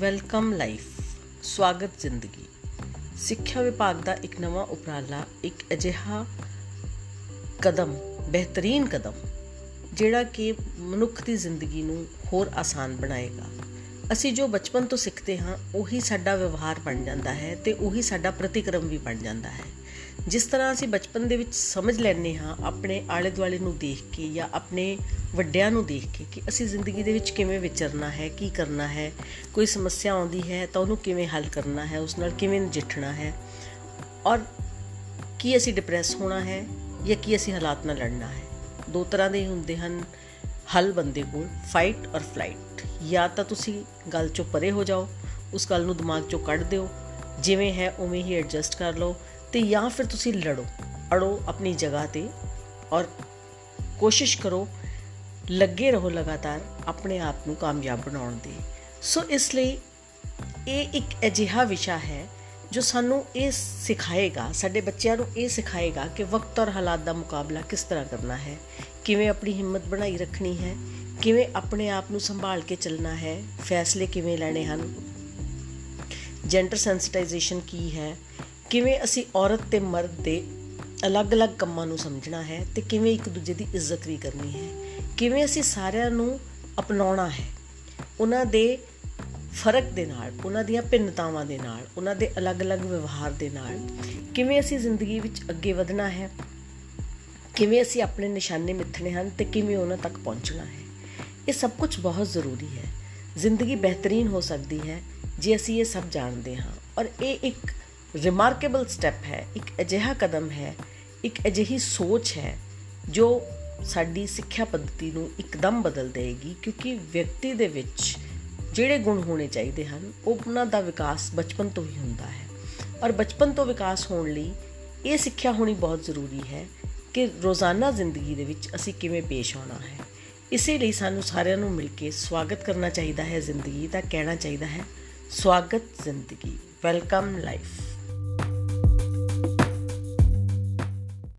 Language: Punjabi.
Welcome life. ਸਵਾਗਤ ਜ਼ਿੰਦਗੀ। ਸਿੱਖਿਆ ਵਿਭਾਗ ਦਾ ਇੱਕ ਨਵਾਂ ਉਪਰਾਲਾ, ਇੱਕ ਅਜਿਹਾ ਕਦਮ, ਬਿਹਤਰੀਨ ਕਦਮ, ਜਿਹੜਾ ਕਿ ਮਨੁੱਖ ਦੀ ਜ਼ਿੰਦਗੀ ਨੂੰ ਹੋਰ ਆਸਾਨ ਬਣਾਏਗਾ। ਅਸੀਂ ਜੋ ਬਚਪਨ ਤੋਂ ਸਿੱਖਦੇ ਹਾਂ, ਉਹੀ ਸਾਡਾ ਵਿਵਹਾਰ ਬਣ ਜਾਂਦਾ ਹੈ ਤੇ ਉਹੀ ਸਾਡਾ ਪ੍ਰਤੀਕਰਮ ਵੀ ਬਣ ਜਾਂਦਾ ਹੈ। ਜਿਸ ਤਰ੍ਹਾਂ ਅਸੀਂ ਬਚਪਨ ਦੇ ਵਿੱਚ ਸਮਝ ਲੈਨੇ ਹਾਂ, ਆਪਣੇ ਆਲੇ ਦੁਆਲੇ ਨੂੰ ਦੇਖ ਕੇ ਜਾਂ ਆਪਣੇ ਵੱਡਿਆਂ ਨੂੰ ਦੇਖ ਕੇ ਕਿ ਅਸੀਂ ਜ਼ਿੰਦਗੀ ਦੇ ਵਿੱਚ ਕਿਵੇਂ ਵਿਚਰਨਾ ਹੈ, ਕੀ ਕਰਨਾ ਹੈ, ਕੋਈ ਸਮੱਸਿਆ ਆਉਂਦੀ ਹੈ ਤਾਂ ਉਹਨੂੰ ਕਿਵੇਂ ਹੱਲ ਕਰਨਾ ਹੈ, ਉਸ ਨਾਲ ਕਿਵੇਂ ਨਜਿੱਠਣਾ ਹੈ ਔਰ ਕੀ ਅਸੀਂ ਡਿਪਰੈਸ ਹੋਣਾ ਹੈ ਜਾਂ ਕੀ ਅਸੀਂ ਹਾਲਾਤ ਨਾਲ ਲੜਨਾ ਹੈ। ਦੋ ਤਰ੍ਹਾਂ ਦੇ ਹੁੰਦੇ ਹਨ ਹੱਲ ਬੰਦੇ ਕੋਲ ਫਾਈਟ ਔਰ ਫਲਾਈਟ ਜਾਂ ਤਾਂ ਤੁਸੀਂ ਗੱਲ ਚੋਂ ਪਰੇ ਹੋ ਜਾਓ, ਉਸ ਗੱਲ ਨੂੰ ਦਿਮਾਗ ਚੋਂ ਕੱਢ ਦਿਓ, ਜਿਵੇਂ ਹੈ ਉਵੇਂ ਹੀ ਐਡਜਸਟ ਕਰ ਲਓ। ਤੇ ਜਾਂ ਫਿਰ ਤੁਸੀਂ ਲੜੋ, ਅੜੋ ਆਪਣੀ ਜਗ੍ਹਾ ਤੇ ਔਰ ਕੋਸ਼ਿਸ਼ ਕਰੋ, ਲੱਗੇ ਰਹੋ ਲਗਾਤਾਰ ਆਪਣੇ ਆਪ ਨੂੰ ਕਾਮਯਾਬ ਬਣਾਉਣ ਦੀ। ਸੋ ਇਸ ਲਈ ਇਹ ਇੱਕ ਅਜਿਹਾ ਵਿਸ਼ਾ ਹੈ ਜੋ ਸਾਨੂੰ ਇਹ ਸਿਖਾਏਗਾ, ਸਾਡੇ ਬੱਚਿਆਂ ਨੂੰ ਇਹ ਸਿਖਾਏਗਾ ਕਿ ਵਕਤ ਔਰ ਹਾਲਾਤ ਦਾ ਮੁਕਾਬਲਾ ਕਿਸ ਤਰ੍ਹਾਂ ਕਰਨਾ ਹੈ, ਕਿਵੇਂ ਆਪਣੀ ਹਿੰਮਤ ਬਣਾਈ ਰੱਖਣੀ ਹੈ, ਕਿਵੇਂ ਆਪਣੇ ਆਪ ਨੂੰ ਸੰਭਾਲ ਕੇ ਚੱਲਣਾ ਹੈ, ਫੈਸਲੇ ਕਿਵੇਂ ਲੈਣੇ ਹਨ ਜੈਂਡਰ ਸੈਂਸਿਟਾਈਜੇਸ਼ਨ ਕੀ ਹੈ ਕਿਵੇਂ ਅਸੀਂ ਔਰਤ ਤੇ ਮਰਦ ਦੇ ਅਲੱਗ-ਅਲੱਗ ਕੰਮਾਂ ਨੂੰ ਸਮਝਣਾ ਹੈ ਤੇ ਕਿਵੇਂ ਇੱਕ ਦੂਜੇ ਦੀ ਇੱਜ਼ਤ ਵੀ ਕਰਨੀ ਹੈ? ਕਿਵੇਂ ਅਸੀਂ ਸਾਰਿਆਂ ਨੂੰ ਅਪਣਾਉਣਾ ਹੈ? ਉਹਨਾਂ ਦੇ ਫ਼ਰਕ ਦੇ ਨਾਲ, ਉਹਨਾਂ ਦੀਆਂ ਭਿੰਨਤਾਵਾਂ ਦੇ ਨਾਲ, ਉਹਨਾਂ ਦੇ ਅਲੱਗ-ਅਲੱਗ ਵਿਵਹਾਰ ਦੇ ਨਾਲ ਕਿਵੇਂ ਅਸੀਂ ਜ਼ਿੰਦਗੀ ਵਿੱਚ ਅੱਗੇ ਵਧਣਾ ਹੈ? ਕਿਵੇਂ ਅਸੀਂ ਆਪਣੇ ਨਿਸ਼ਾਨੇ ਮਿੱਥਣੇ ਹਨ ਤੇ ਕਿਵੇਂ ਉਹਨਾਂ ਤੱਕ ਪਹੁੰਚਣਾ ਹੈ? ਇਹ ਸਭ ਕੁਝ ਬਹੁਤ ਜ਼ਰੂਰੀ ਹੈ। ਜ਼ਿੰਦਗੀ ਬਿਹਤਰੀਨ ਹੋ ਸਕਦੀ ਹੈ ਜੇ ਅਸੀਂ ਇਹ ਸਭ ਜਾਣਦੇ ਹਾਂ। ਔਰ ਇਹ ਇੱਕ ਰਿਮਾਰਕੇਬਲ ਸਟੈਪ ਹੈ ਇੱਕ ਅਜਿਹਾ ਕਦਮ ਹੈ ਇੱਕ ਅਜਿਹੀ ਸੋਚ ਹੈ ਜੋ ਸਾਡੀ ਸਿੱਖਿਆ ਪੱਧਤੀ ਨੂੰ ਇੱਕਦਮ ਬਦਲ ਦੇਗੀ ਕਿਉਂਕਿ ਵਿਅਕਤੀ ਦੇ ਵਿੱਚ ਜਿਹੜੇ ਗੁਣ ਹੋਣੇ ਚਾਹੀਦੇ ਹਨ ਉਹ ਉਹਨਾਂ ਦਾ ਵਿਕਾਸ ਬਚਪਨ ਤੋਂ ਹੀ ਹੁੰਦਾ ਹੈ ਔਰ ਬਚਪਨ ਤੋਂ ਵਿਕਾਸ ਹੋਣ ਲਈ ਇਹ ਸਿੱਖਿਆ ਹੋਣੀ ਬਹੁਤ ਜ਼ਰੂਰੀ ਹੈ ਕਿ ਰੋਜ਼ਾਨਾ ਜ਼ਿੰਦਗੀ ਦੇ ਵਿੱਚ ਅਸੀਂ ਕਿਵੇਂ ਪੇਸ਼ ਆਉਣਾ ਹੈ ਇਸੇ ਲਈ ਸਾਨੂੰ ਸਾਰਿਆਂ ਨੂੰ ਮਿਲ ਕੇ ਸਵਾਗਤ ਕਰਨਾ ਚਾਹੀਦਾ ਹੈ ਜ਼ਿੰਦਗੀ ਦਾ ਕਹਿਣਾ ਚਾਹੀਦਾ ਹੈ ਸਵਾਗਤ ਜ਼ਿੰਦਗੀ ਵੈਲਕਮ ਲਾਈਫ